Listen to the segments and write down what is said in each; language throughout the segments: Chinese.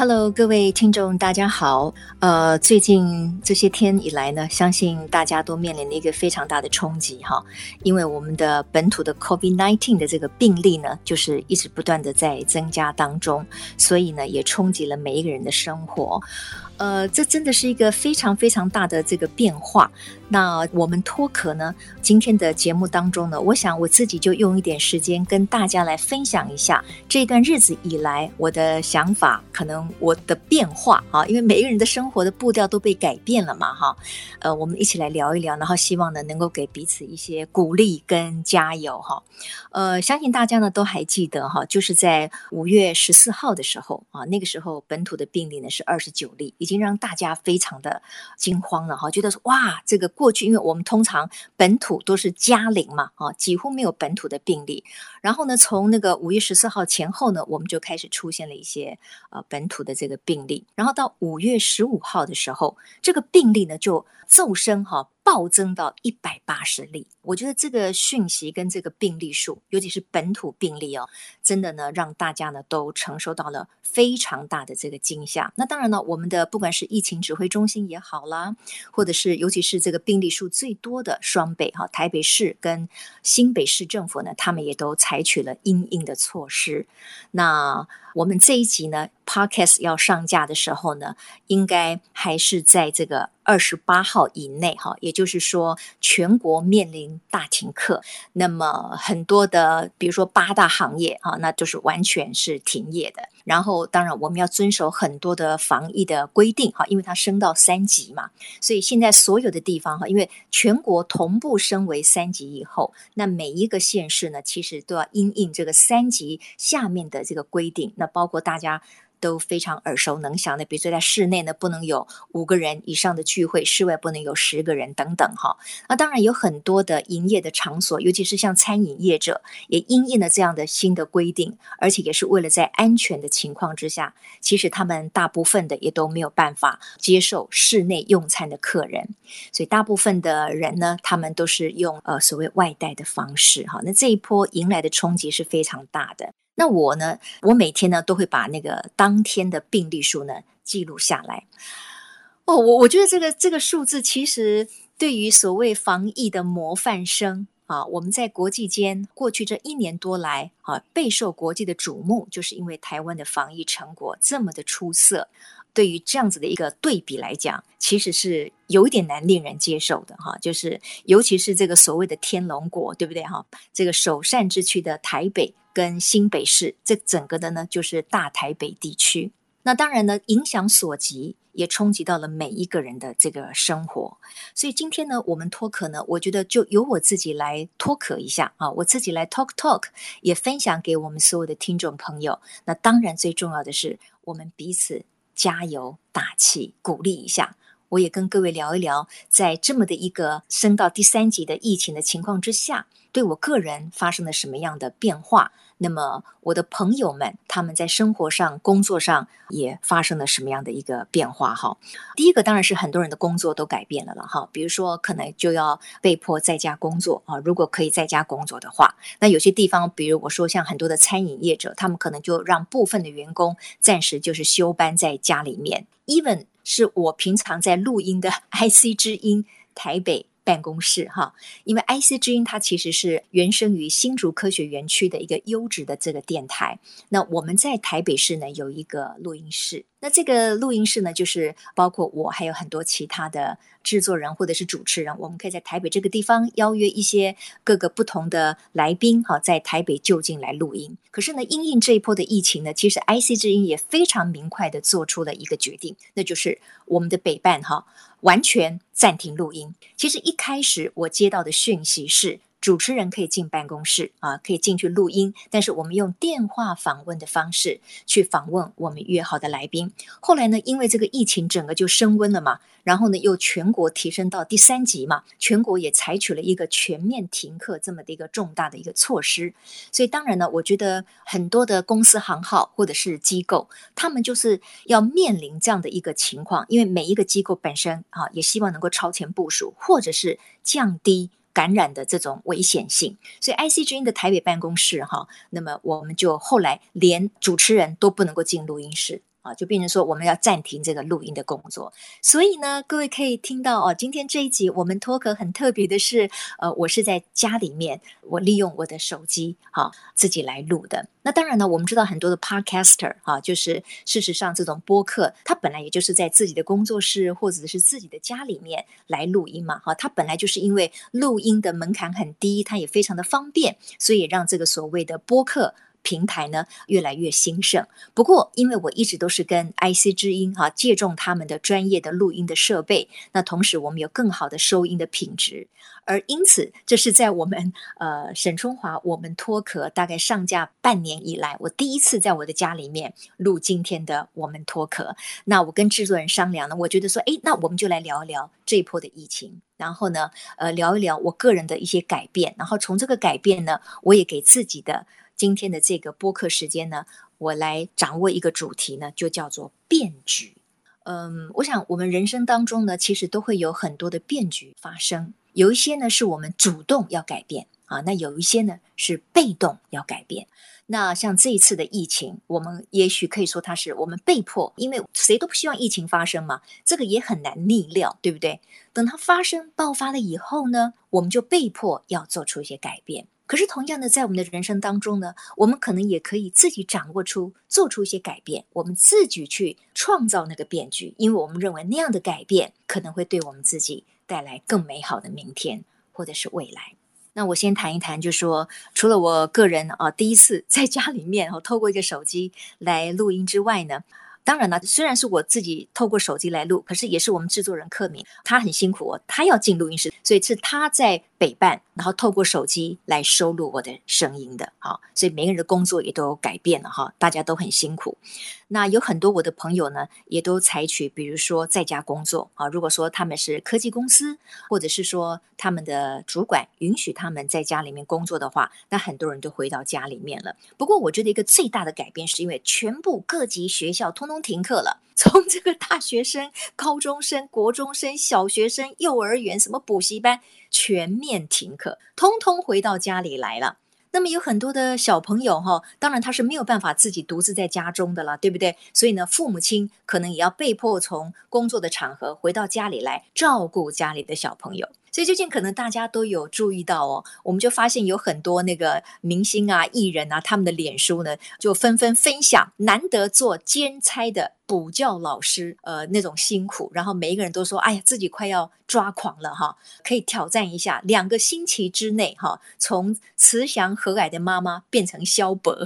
Hello，各位听众，大家好。呃，最近这些天以来呢，相信大家都面临了一个非常大的冲击哈，因为我们的本土的 COVID-19 的这个病例呢，就是一直不断的在增加当中，所以呢，也冲击了每一个人的生活。呃，这真的是一个非常非常大的这个变化。那我们脱壳呢，今天的节目当中呢，我想我自己就用一点时间跟大家来分享一下这段日子以来我的想法，可能我的变化啊，因为每一个人的生活的步调都被改变了嘛，哈。呃，我们一起来聊一聊，然后希望呢能够给彼此一些鼓励跟加油哈。呃，相信大家呢都还记得哈，就是在五月十四号的时候啊，那个时候本土的病例呢是二十九例。已经让大家非常的惊慌了哈，觉得说哇，这个过去因为我们通常本土都是加零嘛，啊，几乎没有本土的病例。然后呢，从那个五月十四号前后呢，我们就开始出现了一些呃本土的这个病例。然后到五月十五号的时候，这个病例呢就骤升哈。暴增到一百八十例，我觉得这个讯息跟这个病例数，尤其是本土病例哦，真的呢让大家呢都承受到了非常大的这个惊吓。那当然呢，我们的不管是疫情指挥中心也好啦，或者是尤其是这个病例数最多的双北哈，台北市跟新北市政府呢，他们也都采取了因应的措施。那我们这一集呢，Podcast 要上架的时候呢，应该还是在这个二十八号以内哈，也就是说全国面临大停课，那么很多的，比如说八大行业哈，那就是完全是停业的。然后当然我们要遵守很多的防疫的规定哈，因为它升到三级嘛，所以现在所有的地方哈，因为全国同步升为三级以后，那每一个县市呢，其实都要因应这个三级下面的这个规定。那包括大家都非常耳熟能详的，比如说在室内呢，不能有五个人以上的聚会，室外不能有十个人等等哈。那当然有很多的营业的场所，尤其是像餐饮业者，也因应了这样的新的规定，而且也是为了在安全的情况之下，其实他们大部分的也都没有办法接受室内用餐的客人，所以大部分的人呢，他们都是用呃所谓外带的方式哈。那这一波迎来的冲击是非常大的。那我呢，我每天呢都会把那个当天的病例数呢记录下来。哦，我我觉得这个这个数字其实对于所谓防疫的模范生啊，我们在国际间过去这一年多来啊备受国际的瞩目，就是因为台湾的防疫成果这么的出色。对于这样子的一个对比来讲，其实是有一点难令人接受的哈，就是尤其是这个所谓的天龙国，对不对哈？这个首善之区的台北跟新北市，这整个的呢就是大台北地区。那当然呢，影响所及，也冲击到了每一个人的这个生活。所以今天呢，我们脱壳呢，我觉得就由我自己来脱壳一下啊，我自己来 talk talk，也分享给我们所有的听众朋友。那当然最重要的是，我们彼此。加油打气，鼓励一下。我也跟各位聊一聊，在这么的一个升到第三级的疫情的情况之下，对我个人发生了什么样的变化？那么我的朋友们，他们在生活上、工作上也发生了什么样的一个变化？哈，第一个当然是很多人的工作都改变了了哈，比如说可能就要被迫在家工作啊。如果可以在家工作的话，那有些地方，比如我说像很多的餐饮业者，他们可能就让部分的员工暂时就是休班在家里面。Even 是我平常在录音的 IC 之音台北。办公室哈，因为 IC 之音它其实是原生于新竹科学园区的一个优质的这个电台。那我们在台北市呢有一个录音室，那这个录音室呢就是包括我还有很多其他的制作人或者是主持人，我们可以在台北这个地方邀约一些各个不同的来宾哈，在台北就近来录音。可是呢，因应这一波的疫情呢，其实 IC 之音也非常明快的做出了一个决定，那就是我们的北办哈。完全暂停录音。其实一开始我接到的讯息是，主持人可以进办公室啊，可以进去录音，但是我们用电话访问的方式去访问我们约好的来宾。后来呢，因为这个疫情整个就升温了嘛，然后呢又全国提升到第三级嘛，全国也采取了一个全面停课这么的一个重大的一个措施。所以当然呢，我觉得很多的公司行号或者是机构，他们就是要面临这样的一个情况，因为每一个机构本身啊，也希望能够超前部署，或者是降低。感染的这种危险性，所以 IC 之音的台北办公室哈，那么我们就后来连主持人都不能够进录音室，啊，就变成说我们要暂停这个录音的工作。所以呢，各位可以听到哦，今天这一集我们脱壳很特别的是，呃，我是在家里面，我利用我的手机，哈、自己来录的。那当然呢，我们知道很多的 podcaster 哈、就是事实上这种播客，它本来也就是在自己的工作室或者是自己的家里面来录音嘛，哈、啊，它本来就是因为录音的门槛很低，它也非常的方便，所以让这个所谓的播客。平台呢越来越兴盛，不过因为我一直都是跟 IC 之音哈、啊、借重他们的专业的录音的设备，那同时我们有更好的收音的品质，而因此这是在我们呃沈春华我们脱壳大概上架半年以来，我第一次在我的家里面录今天的我们脱壳。那我跟制作人商量呢，我觉得说，诶，那我们就来聊一聊这一波的疫情，然后呢，呃，聊一聊我个人的一些改变，然后从这个改变呢，我也给自己的。今天的这个播客时间呢，我来掌握一个主题呢，就叫做变局。嗯，我想我们人生当中呢，其实都会有很多的变局发生，有一些呢是我们主动要改变啊，那有一些呢是被动要改变。那像这一次的疫情，我们也许可以说它是我们被迫，因为谁都不希望疫情发生嘛，这个也很难逆料，对不对？等它发生爆发了以后呢，我们就被迫要做出一些改变。可是，同样的，在我们的人生当中呢，我们可能也可以自己掌握出、做出一些改变，我们自己去创造那个变局，因为我们认为那样的改变可能会对我们自己带来更美好的明天或者是未来。那我先谈一谈，就说除了我个人啊，第一次在家里面哦，透过一个手机来录音之外呢。当然了，虽然是我自己透过手机来录，可是也是我们制作人克敏，他很辛苦哦，他要进录音室，所以是他在北半，然后透过手机来收录我的声音的。好，所以每个人的工作也都有改变了哈，大家都很辛苦。那有很多我的朋友呢，也都采取，比如说在家工作啊。如果说他们是科技公司，或者是说他们的主管允许他们在家里面工作的话，那很多人都回到家里面了。不过，我觉得一个最大的改变是因为全部各级学校通通停课了，从这个大学生、高中生、国中生、小学生、幼儿园，什么补习班，全面停课，通通回到家里来了。那么有很多的小朋友哈，当然他是没有办法自己独自在家中的了，对不对？所以呢，父母亲可能也要被迫从工作的场合回到家里来照顾家里的小朋友。所以最近可能大家都有注意到哦，我们就发现有很多那个明星啊、艺人啊，他们的脸书呢就纷纷分享难得做兼差的补教老师，呃，那种辛苦，然后每一个人都说：“哎呀，自己快要抓狂了哈！”可以挑战一下，两个星期之内哈，从慈祥和蔼的妈妈变成萧伯，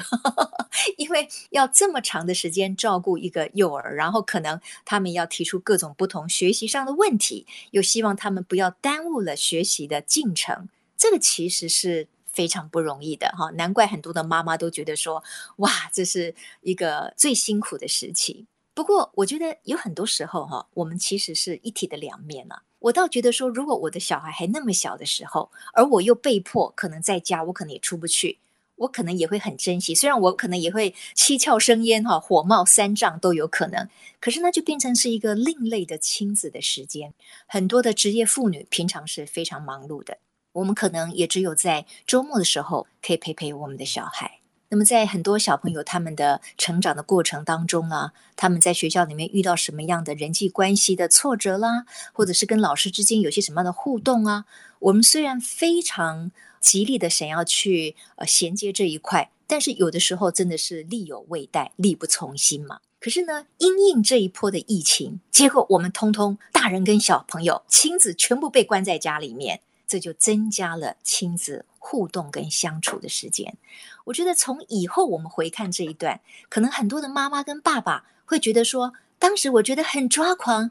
因为要这么长的时间照顾一个幼儿，然后可能他们要提出各种不同学习上的问题，又希望他们不要耽误。了学习的进程，这个其实是非常不容易的哈，难怪很多的妈妈都觉得说，哇，这是一个最辛苦的时期。不过，我觉得有很多时候哈，我们其实是一体的两面啊。我倒觉得说，如果我的小孩还那么小的时候，而我又被迫可能在家，我可能也出不去，我可能也会很珍惜。虽然我可能也会七窍生烟哈，火冒三丈都有可能。可是那就变成是一个另类的亲子的时间。很多的职业妇女平常是非常忙碌的，我们可能也只有在周末的时候可以陪陪我们的小孩。那么在很多小朋友他们的成长的过程当中啊，他们在学校里面遇到什么样的人际关系的挫折啦，或者是跟老师之间有些什么样的互动啊，我们虽然非常极力的想要去呃衔接这一块，但是有的时候真的是力有未逮，力不从心嘛。可是呢，因应这一波的疫情，结果我们通通大人跟小朋友、亲子全部被关在家里面，这就增加了亲子互动跟相处的时间。我觉得从以后我们回看这一段，可能很多的妈妈跟爸爸会觉得说，当时我觉得很抓狂，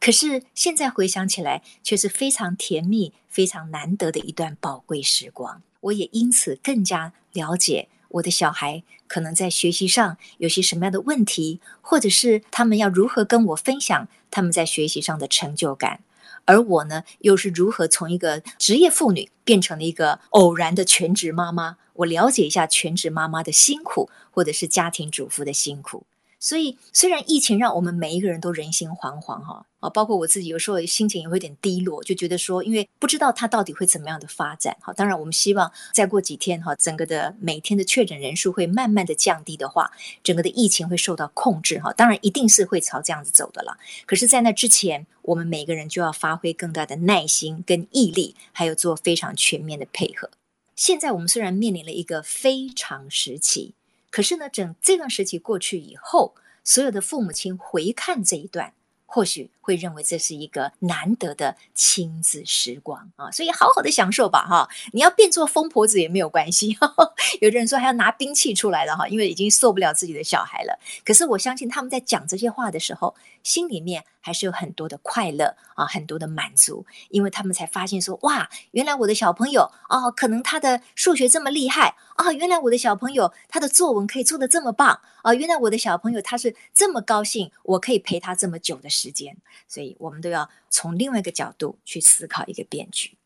可是现在回想起来，却是非常甜蜜、非常难得的一段宝贵时光。我也因此更加了解。我的小孩可能在学习上有些什么样的问题，或者是他们要如何跟我分享他们在学习上的成就感，而我呢，又是如何从一个职业妇女变成了一个偶然的全职妈妈？我了解一下全职妈妈的辛苦，或者是家庭主妇的辛苦。所以虽然疫情让我们每一个人都人心惶惶哈啊，包括我自己有时候心情也会有点低落，就觉得说，因为不知道它到底会怎么样的发展哈。当然，我们希望再过几天哈，整个的每天的确诊人数会慢慢的降低的话，整个的疫情会受到控制哈。当然，一定是会朝这样子走的了。可是，在那之前，我们每个人就要发挥更大的耐心跟毅力，还有做非常全面的配合。现在我们虽然面临了一个非常时期。可是呢，整这段时期过去以后，所有的父母亲回看这一段，或许会认为这是一个难得的亲子时光啊，所以好好的享受吧哈！你要变做疯婆子也没有关系，呵呵，有的人说还要拿兵器出来了哈，因为已经受不了自己的小孩了。可是我相信他们在讲这些话的时候，心里面还是有很多的快乐啊，很多的满足，因为他们才发现说哇，原来我的小朋友哦，可能他的数学这么厉害啊，原来我的小朋友他的作文可以做得这么棒啊，原来我的小朋友他是这么高兴，我可以陪他这么久的时间，所以我们都要从另外一个角度去思考一个变局。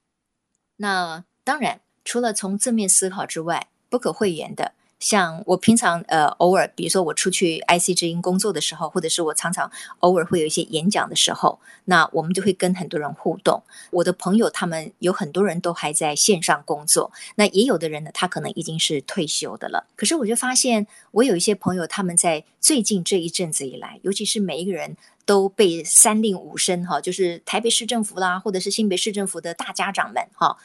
那当然，除了从正面思考之外，不可讳言的。像我平常呃偶尔，比如说我出去 IC 之音工作的时候，或者是我常常偶尔会有一些演讲的时候，那我们就会跟很多人互动。我的朋友他们有很多人都还在线上工作，那也有的人呢，他可能已经是退休的了。可是我就发现，我有一些朋友他们在最近这一阵子以来，尤其是每一个人都被三令五申哈，就是台北市政府啦，或者是新北市政府的大家长们哈。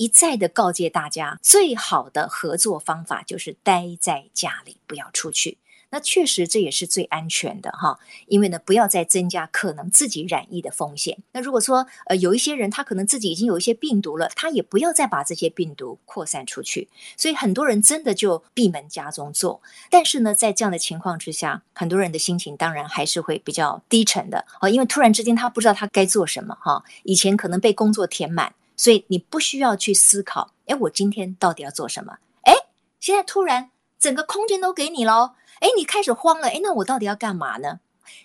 一再的告诫大家，最好的合作方法就是待在家里，不要出去。那确实这也是最安全的哈，因为呢，不要再增加可能自己染疫的风险。那如果说呃有一些人他可能自己已经有一些病毒了，他也不要再把这些病毒扩散出去。所以很多人真的就闭门家中做。但是呢，在这样的情况之下，很多人的心情当然还是会比较低沉的啊，因为突然之间他不知道他该做什么哈。以前可能被工作填满。所以你不需要去思考，哎，我今天到底要做什么？哎，现在突然整个空间都给你喽，哎，你开始慌了，哎，那我到底要干嘛呢？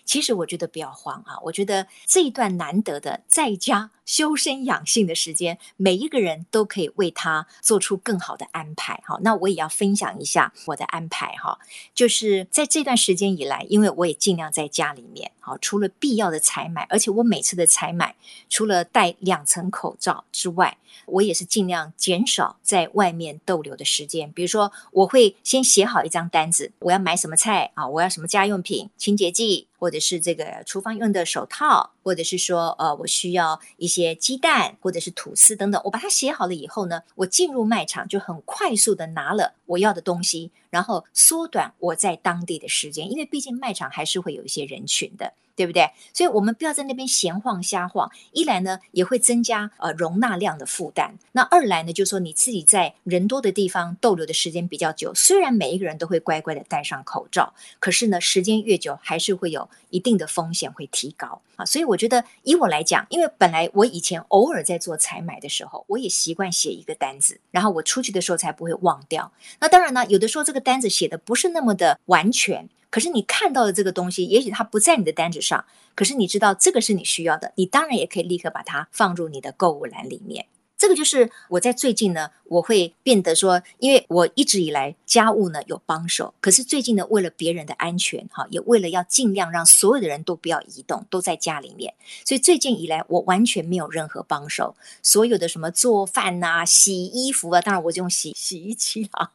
其实我觉得不要慌啊，我觉得这一段难得的在家修身养性的时间，每一个人都可以为他做出更好的安排。好，那我也要分享一下我的安排哈，就是在这段时间以来，因为我也尽量在家里面，好，除了必要的采买，而且我每次的采买除了戴两层口罩之外，我也是尽量减少在外面逗留的时间。比如说，我会先写好一张单子，我要买什么菜啊，我要什么家用品、清洁剂。或者是这个厨房用的手套，或者是说，呃，我需要一些鸡蛋，或者是吐司等等。我把它写好了以后呢，我进入卖场就很快速的拿了我要的东西，然后缩短我在当地的时间，因为毕竟卖场还是会有一些人群的。对不对？所以我们不要在那边闲晃瞎晃。一来呢，也会增加呃容纳量的负担；那二来呢，就是说你自己在人多的地方逗留的时间比较久。虽然每一个人都会乖乖的戴上口罩，可是呢，时间越久，还是会有一定的风险会提高啊。所以我觉得，以我来讲，因为本来我以前偶尔在做采买的时候，我也习惯写一个单子，然后我出去的时候才不会忘掉。那当然呢，有的时候这个单子写的不是那么的完全。可是你看到的这个东西，也许它不在你的单子上，可是你知道这个是你需要的，你当然也可以立刻把它放入你的购物篮里面。这个就是我在最近呢，我会变得说，因为我一直以来家务呢有帮手，可是最近呢，为了别人的安全，哈，也为了要尽量让所有的人都不要移动，都在家里面，所以最近以来我完全没有任何帮手，所有的什么做饭呐、啊、洗衣服啊，当然我就用洗 洗衣机啊，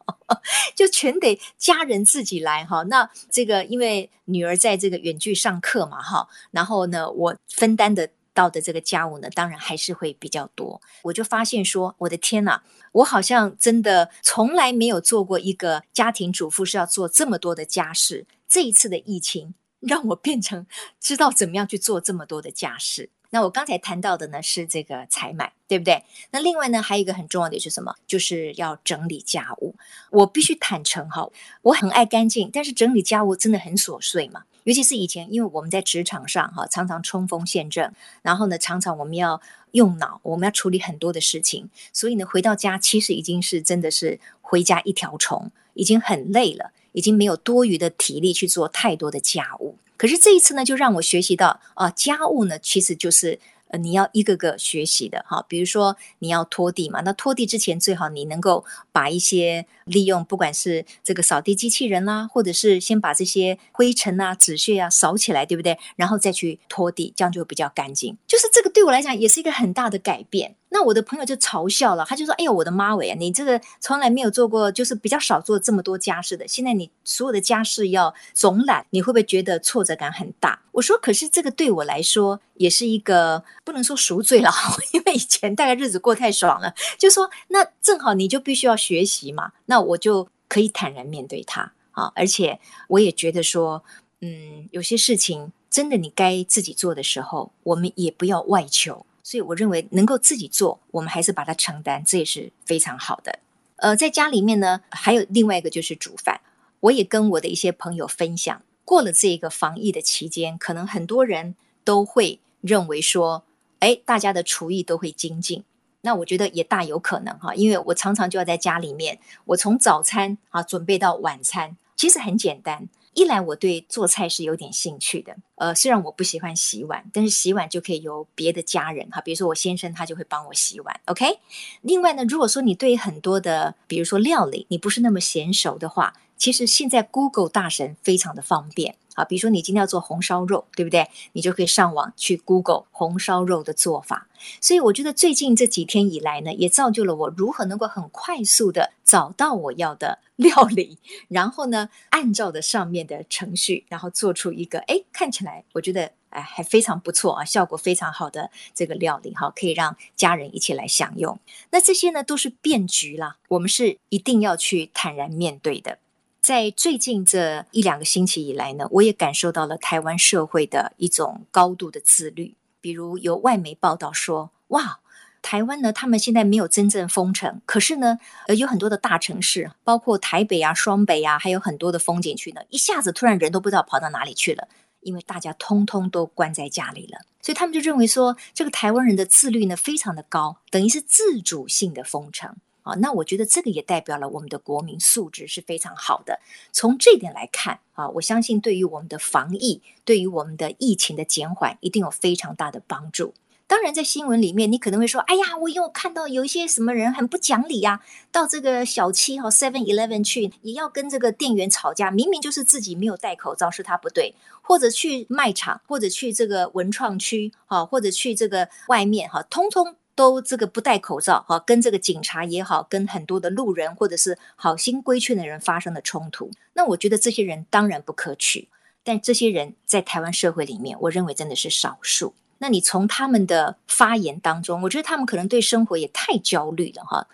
就全得家人自己来哈。那这个因为女儿在这个远距上课嘛，哈，然后呢，我分担的。到的这个家务呢，当然还是会比较多。我就发现说，我的天呐，我好像真的从来没有做过一个家庭主妇是要做这么多的家事。这一次的疫情让我变成知道怎么样去做这么多的家事。那我刚才谈到的呢是这个采买，对不对？那另外呢还有一个很重要的是什么？就是要整理家务。我必须坦诚哈，我很爱干净，但是整理家务真的很琐碎嘛。尤其是以前，因为我们在职场上哈，常常冲锋陷阵，然后呢，常常我们要用脑，我们要处理很多的事情，所以呢，回到家其实已经是真的是回家一条虫，已经很累了，已经没有多余的体力去做太多的家务。可是这一次呢，就让我学习到啊，家务呢其实就是呃，你要一个个学习的哈。比如说你要拖地嘛，那拖地之前最好你能够把一些利用，不管是这个扫地机器人啦，或者是先把这些灰尘啊、纸屑啊扫起来，对不对？然后再去拖地，这样就比较干净。就是这个对我来讲也是一个很大的改变。那我的朋友就嘲笑了，他就说：“哎呦，我的妈喂，你这个从来没有做过，就是比较少做这么多家事的。现在你所有的家事要总揽，你会不会觉得挫折感很大？”我说：“可是这个对我来说也是一个不能说赎罪了，因为以前大概日子过太爽了，就说那正好你就必须要学习嘛，那我就可以坦然面对它啊。而且我也觉得说，嗯，有些事情真的你该自己做的时候，我们也不要外求。”所以我认为能够自己做，我们还是把它承担，这也是非常好的。呃，在家里面呢，还有另外一个就是煮饭。我也跟我的一些朋友分享，过了这个防疫的期间，可能很多人都会认为说，哎，大家的厨艺都会精进。那我觉得也大有可能哈，因为我常常就要在家里面，我从早餐啊准备到晚餐，其实很简单。一来我对做菜是有点兴趣的，呃，虽然我不喜欢洗碗，但是洗碗就可以由别的家人哈，比如说我先生他就会帮我洗碗，OK。另外呢，如果说你对很多的，比如说料理，你不是那么娴熟的话，其实现在 Google 大神非常的方便。啊，比如说你今天要做红烧肉，对不对？你就可以上网去 Google 红烧肉的做法。所以我觉得最近这几天以来呢，也造就了我如何能够很快速的找到我要的料理，然后呢，按照的上面的程序，然后做出一个哎，看起来我觉得哎还非常不错啊，效果非常好的这个料理哈，可以让家人一起来享用。那这些呢都是变局啦，我们是一定要去坦然面对的。在最近这一两个星期以来呢，我也感受到了台湾社会的一种高度的自律。比如有外媒报道说，哇，台湾呢，他们现在没有真正封城，可是呢，呃，有很多的大城市，包括台北啊、双北啊，还有很多的风景区呢，一下子突然人都不知道跑到哪里去了，因为大家通通都关在家里了，所以他们就认为说，这个台湾人的自律呢非常的高，等于是自主性的封城。啊，那我觉得这个也代表了我们的国民素质是非常好的。从这点来看，啊，我相信对于我们的防疫，对于我们的疫情的减缓，一定有非常大的帮助。当然，在新闻里面，你可能会说：“哎呀，我又看到有一些什么人很不讲理呀，到这个小七哈 Seven Eleven 去，也要跟这个店员吵架，明明就是自己没有戴口罩，是他不对。”或者去卖场，或者去这个文创区，哈，或者去这个外面，哈，通通。都这个不戴口罩哈，跟这个警察也好，跟很多的路人或者是好心规劝的人发生了冲突。那我觉得这些人当然不可取，但这些人在台湾社会里面，我认为真的是少数。那你从他们的发言当中，我觉得他们可能对生活也太焦虑了哈。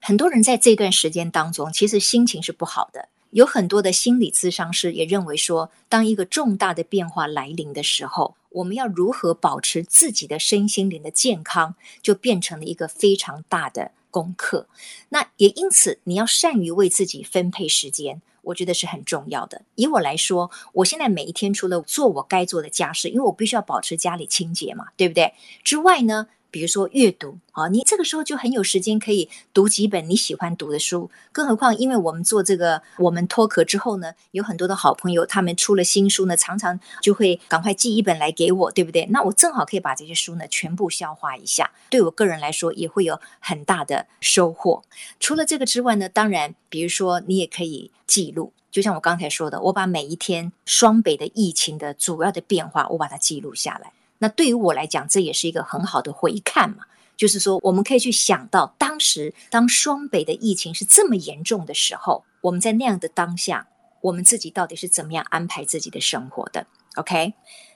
很多人在这段时间当中，其实心情是不好的。有很多的心理咨商师也认为说，当一个重大的变化来临的时候，我们要如何保持自己的身心灵的健康，就变成了一个非常大的功课。那也因此，你要善于为自己分配时间，我觉得是很重要的。以我来说，我现在每一天除了做我该做的家事，因为我必须要保持家里清洁嘛，对不对？之外呢，比如说阅读啊，你这个时候就很有时间可以读几本你喜欢读的书。更何况，因为我们做这个，我们脱壳之后呢，有很多的好朋友，他们出了新书呢，常常就会赶快寄一本来给我，对不对？那我正好可以把这些书呢全部消化一下，对我个人来说也会有很大的收获。除了这个之外呢，当然，比如说你也可以记录，就像我刚才说的，我把每一天双北的疫情的主要的变化，我把它记录下来。那对于我来讲，这也是一个很好的回看嘛。就是说，我们可以去想到当时当双北的疫情是这么严重的时候，我们在那样的当下，我们自己到底是怎么样安排自己的生活的？OK？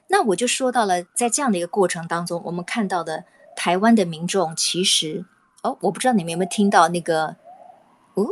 那我就说到了，在这样的一个过程当中，我们看到的台湾的民众，其实哦，我不知道你们有没有听到那个，哦。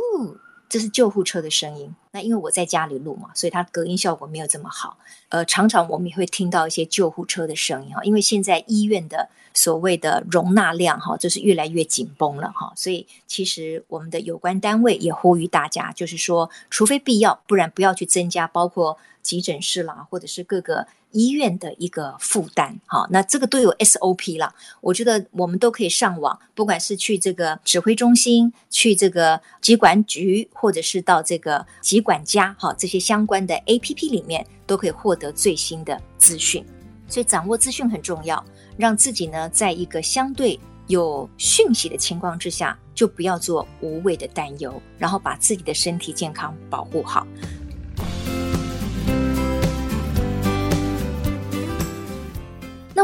这是救护车的声音。那因为我在家里录嘛，所以它隔音效果没有这么好。呃，常常我们也会听到一些救护车的声音哈，因为现在医院的所谓的容纳量哈，就是越来越紧绷了哈。所以其实我们的有关单位也呼吁大家，就是说，除非必要，不然不要去增加，包括急诊室啦，或者是各个。医院的一个负担，好，那这个都有 SOP 了。我觉得我们都可以上网，不管是去这个指挥中心，去这个疾管局，或者是到这个疾管家，哈，这些相关的 APP 里面都可以获得最新的资讯。所以掌握资讯很重要。让自己呢在一个相对有讯息的情况之下，就不要做无谓的担忧，然后把自己的身体健康保护好。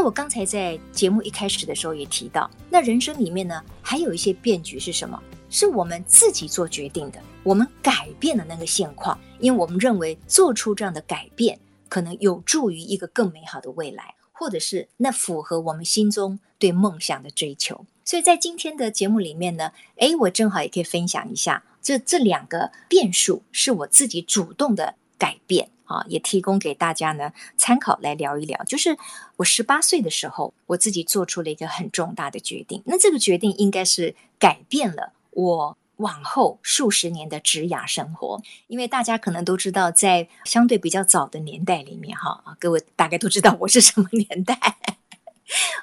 我刚才在节目一开始的时候也提到，那人生里面呢，还有一些变局是什么？是我们自己做决定的，我们改变了那个现况，因为我们认为做出这样的改变，可能有助于一个更美好的未来，或者是那符合我们心中对梦想的追求。所以在今天的节目里面呢，诶，我正好也可以分享一下，这这两个变数是我自己主动的改变。啊，也提供给大家呢参考来聊一聊。就是我十八岁的时候，我自己做出了一个很重大的决定。那这个决定应该是改变了我往后数十年的职涯生活。因为大家可能都知道，在相对比较早的年代里面，哈啊，各位大概都知道我是什么年代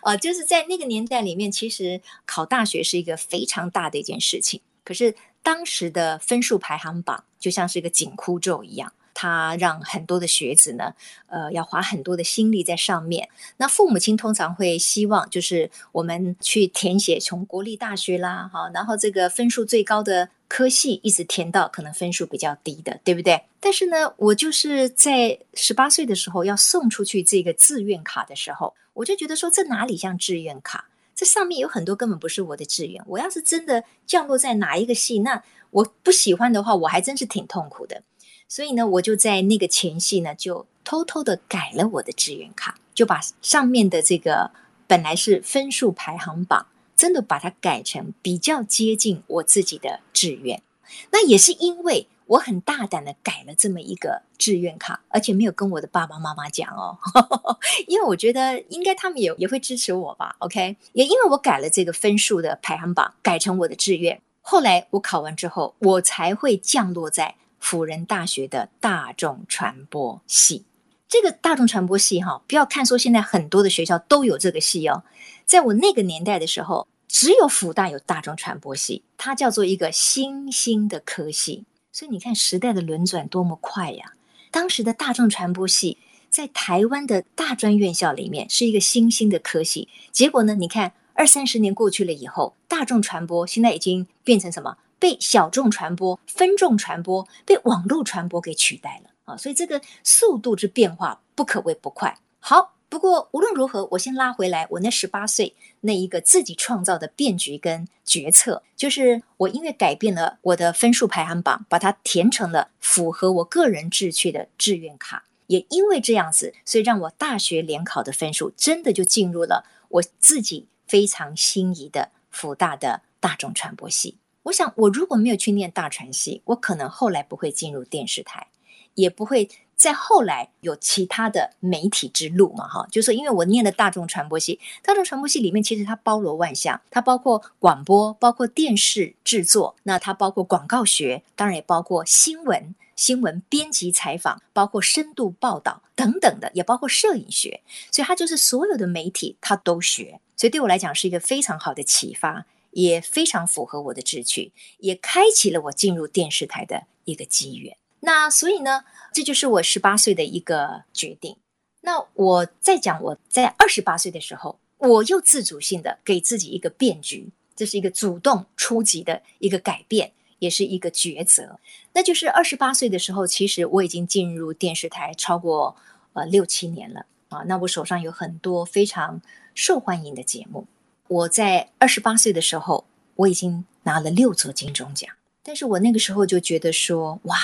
啊，就是在那个年代里面，其实考大学是一个非常大的一件事情。可是当时的分数排行榜就像是一个紧箍咒一样。他让很多的学子呢，呃，要花很多的心力在上面。那父母亲通常会希望，就是我们去填写从国立大学啦，哈，然后这个分数最高的科系，一直填到可能分数比较低的，对不对？但是呢，我就是在十八岁的时候要送出去这个志愿卡的时候，我就觉得说，这哪里像志愿卡？这上面有很多根本不是我的志愿。我要是真的降落在哪一个系，那我不喜欢的话，我还真是挺痛苦的。所以呢，我就在那个前夕呢，就偷偷的改了我的志愿卡，就把上面的这个本来是分数排行榜，真的把它改成比较接近我自己的志愿。那也是因为我很大胆的改了这么一个志愿卡，而且没有跟我的爸爸妈妈讲哦，因为我觉得应该他们也也会支持我吧。OK，也因为我改了这个分数的排行榜，改成我的志愿，后来我考完之后，我才会降落在。辅仁大学的大众传播系，这个大众传播系哈，不要看说现在很多的学校都有这个系哦，在我那个年代的时候，只有辅大有大众传播系，它叫做一个新兴的科系。所以你看时代的轮转多么快呀！当时的大众传播系在台湾的大专院校里面是一个新兴的科系，结果呢，你看二三十年过去了以后，大众传播现在已经变成什么？被小众传播、分众传播、被网络传播给取代了啊！所以这个速度之变化不可谓不快。好，不过无论如何，我先拉回来，我那十八岁那一个自己创造的变局跟决策，就是我因为改变了我的分数排行榜，把它填成了符合我个人志趣的志愿卡，也因为这样子，所以让我大学联考的分数真的就进入了我自己非常心仪的福大的大众传播系。我想，我如果没有去念大传系，我可能后来不会进入电视台，也不会再后来有其他的媒体之路嘛，哈。就是因为我念的大众传播系，大众传播系里面其实它包罗万象，它包括广播，包括电视制作，那它包括广告学，当然也包括新闻、新闻编辑采访，包括深度报道等等的，也包括摄影学，所以它就是所有的媒体它都学，所以对我来讲是一个非常好的启发。也非常符合我的志趣，也开启了我进入电视台的一个机缘。那所以呢，这就是我十八岁的一个决定。那我再讲，我在二十八岁的时候，我又自主性的给自己一个变局，这是一个主动出击的一个改变，也是一个抉择。那就是二十八岁的时候，其实我已经进入电视台超过呃六七年了啊。那我手上有很多非常受欢迎的节目。我在二十八岁的时候，我已经拿了六座金钟奖，但是我那个时候就觉得说，哇，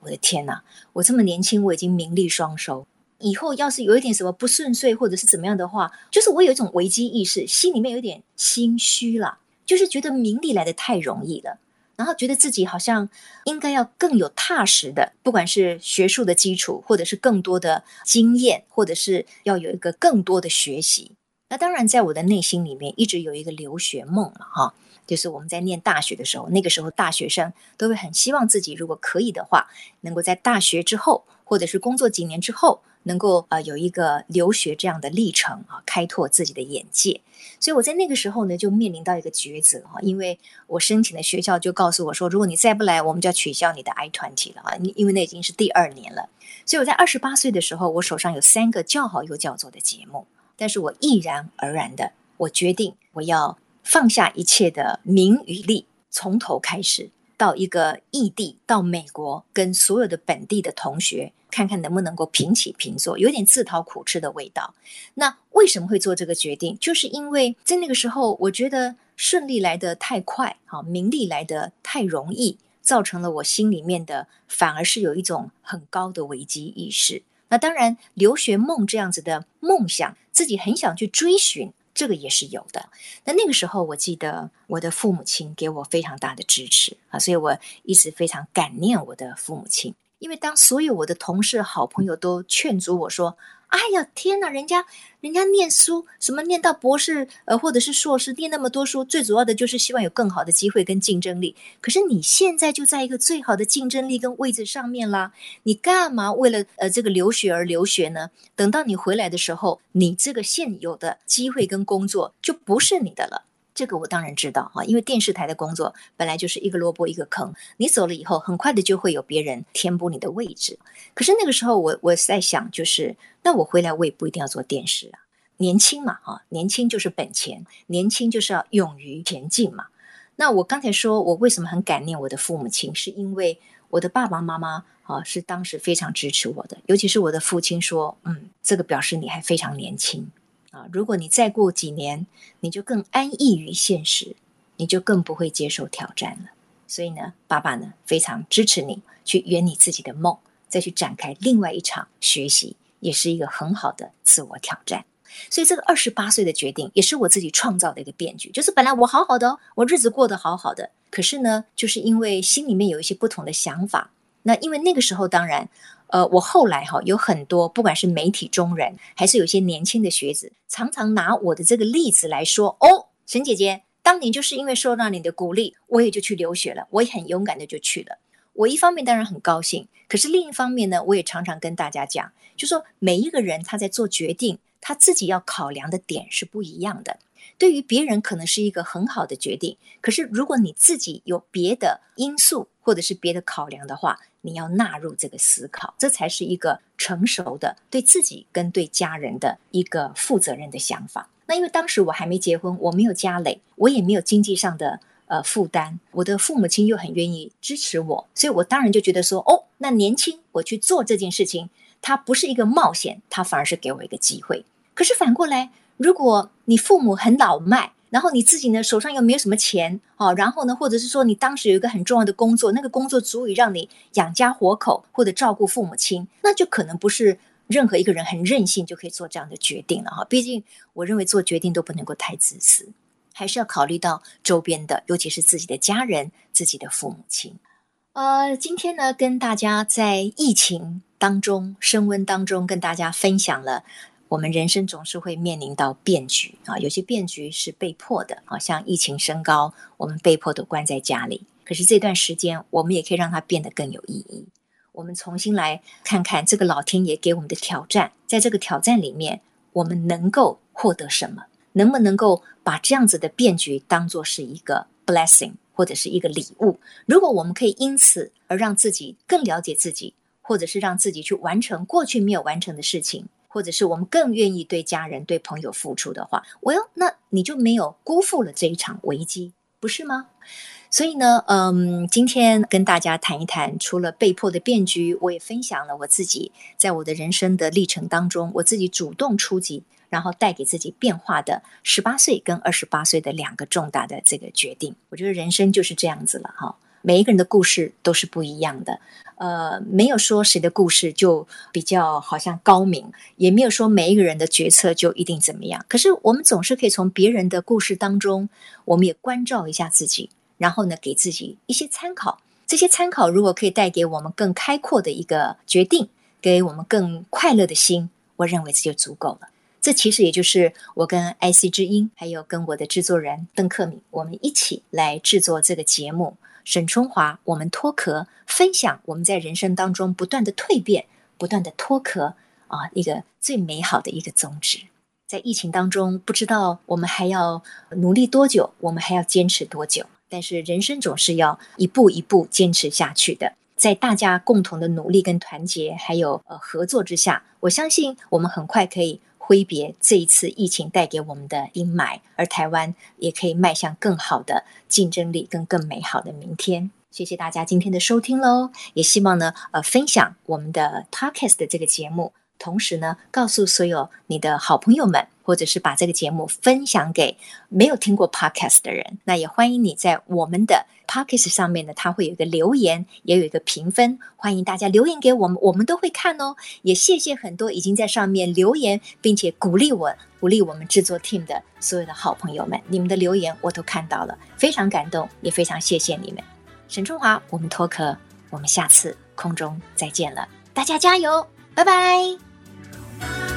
我的天哪，我这么年轻，我已经名利双收，以后要是有一点什么不顺遂或者是怎么样的话，就是我有一种危机意识，心里面有点心虚了，就是觉得名利来的太容易了，然后觉得自己好像应该要更有踏实的，不管是学术的基础，或者是更多的经验，或者是要有一个更多的学习。那当然，在我的内心里面一直有一个留学梦了哈，就是我们在念大学的时候，那个时候大学生都会很希望自己如果可以的话，能够在大学之后，或者是工作几年之后，能够呃有一个留学这样的历程啊，开拓自己的眼界。所以我在那个时候呢，就面临到一个抉择哈，因为我申请的学校就告诉我说，如果你再不来，我们就要取消你的 I 团体了啊，因为那已经是第二年了。所以我在二十八岁的时候，我手上有三个叫好又叫座的节目。但是我毅然而然的，我决定我要放下一切的名与利，从头开始，到一个异地，到美国，跟所有的本地的同学，看看能不能够平起平坐，有点自讨苦吃的味道。那为什么会做这个决定？就是因为在那个时候，我觉得顺利来得太快，好，名利来得太容易，造成了我心里面的反而是有一种很高的危机意识。那当然，留学梦这样子的梦想，自己很想去追寻。这个也是有的。那那个时候，我记得我的父母亲给我非常大的支持啊，所以我一直非常感念我的父母亲。因为当所有我的同事、好朋友都劝阻我说，哎呀，天哪！人家，人家念书，什么念到博士，呃，或者是硕士，念那么多书，最主要的就是希望有更好的机会跟竞争力。可是你现在就在一个最好的竞争力跟位置上面啦，你干嘛为了呃这个留学而留学呢？等到你回来的时候，你这个现有的机会跟工作就不是你的了。这个我当然知道哈，因为电视台的工作本来就是一个萝卜一个坑，你走了以后，很快的就会有别人填补你的位置。可是那个时候我，我我在想，就是那我回来我也不一定要做电视啊，年轻嘛哈，年轻就是本钱，年轻就是要勇于前进嘛。那我刚才说我为什么很感念我的父母亲，是因为我的爸爸妈妈啊是当时非常支持我的，尤其是我的父亲说，嗯，这个表示你还非常年轻。啊，如果你再过几年，你就更安逸于现实，你就更不会接受挑战了。所以呢，爸爸呢非常支持你去圆你自己的梦，再去展开另外一场学习，也是一个很好的自我挑战。所以这个二十八岁的决定，也是我自己创造的一个变局。就是本来我好好的哦，我日子过得好好的，可是呢，就是因为心里面有一些不同的想法。那因为那个时候，当然。呃，我后来哈有很多，不管是媒体中人，还是有些年轻的学子，常常拿我的这个例子来说：“哦，沈姐姐，当年就是因为受到你的鼓励，我也就去留学了，我也很勇敢的就去了。”我一方面当然很高兴，可是另一方面呢，我也常常跟大家讲，就说每一个人他在做决定，他自己要考量的点是不一样的。对于别人可能是一个很好的决定，可是如果你自己有别的因素或者是别的考量的话，你要纳入这个思考，这才是一个成熟的对自己跟对家人的一个负责任的想法。那因为当时我还没结婚，我没有家累，我也没有经济上的呃负担，我的父母亲又很愿意支持我，所以我当然就觉得说，哦，那年轻我去做这件事情，它不是一个冒险，它反而是给我一个机会。可是反过来。如果你父母很老迈，然后你自己呢手上又没有什么钱，哦，然后呢，或者是说你当时有一个很重要的工作，那个工作足以让你养家活口或者照顾父母亲，那就可能不是任何一个人很任性就可以做这样的决定了哈。毕竟我认为做决定都不能够太自私，还是要考虑到周边的，尤其是自己的家人、自己的父母亲。呃，今天呢，跟大家在疫情当中、升温当中，跟大家分享了。我们人生总是会面临到变局啊，有些变局是被迫的啊，像疫情升高，我们被迫都关在家里。可是这段时间，我们也可以让它变得更有意义。我们重新来看看这个老天爷给我们的挑战，在这个挑战里面，我们能够获得什么？能不能够把这样子的变局当作是一个 blessing 或者是一个礼物？如果我们可以因此而让自己更了解自己，或者是让自己去完成过去没有完成的事情。或者是我们更愿意对家人、对朋友付出的话，我要那你就没有辜负了这一场危机，不是吗？所以呢，嗯，今天跟大家谈一谈，除了被迫的变局，我也分享了我自己在我的人生的历程当中，我自己主动出击，然后带给自己变化的十八岁跟二十八岁的两个重大的这个决定。我觉得人生就是这样子了，哈。每一个人的故事都是不一样的，呃，没有说谁的故事就比较好像高明，也没有说每一个人的决策就一定怎么样。可是我们总是可以从别人的故事当中，我们也关照一下自己，然后呢，给自己一些参考。这些参考如果可以带给我们更开阔的一个决定，给我们更快乐的心，我认为这就足够了。这其实也就是我跟 IC 之音，还有跟我的制作人邓克敏，我们一起来制作这个节目。沈春华，我们脱壳分享我们在人生当中不断的蜕变，不断的脱壳啊，一个最美好的一个宗旨。在疫情当中，不知道我们还要努力多久，我们还要坚持多久。但是人生总是要一步一步坚持下去的。在大家共同的努力跟团结，还有呃合作之下，我相信我们很快可以挥别这一次疫情带给我们的阴霾，而台湾也可以迈向更好的竞争力跟更美好的明天。谢谢大家今天的收听喽，也希望呢，呃，分享我们的 Podcast 的这个节目。同时呢，告诉所有你的好朋友们，或者是把这个节目分享给没有听过 Podcast 的人。那也欢迎你在我们的 Podcast 上面呢，它会有一个留言，也有一个评分，欢迎大家留言给我们，我们都会看哦。也谢谢很多已经在上面留言，并且鼓励我、鼓励我们制作 team 的所有的好朋友们，你们的留言我都看到了，非常感动，也非常谢谢你们。沈春华，我们脱壳，我们下次空中再见了，大家加油，拜拜。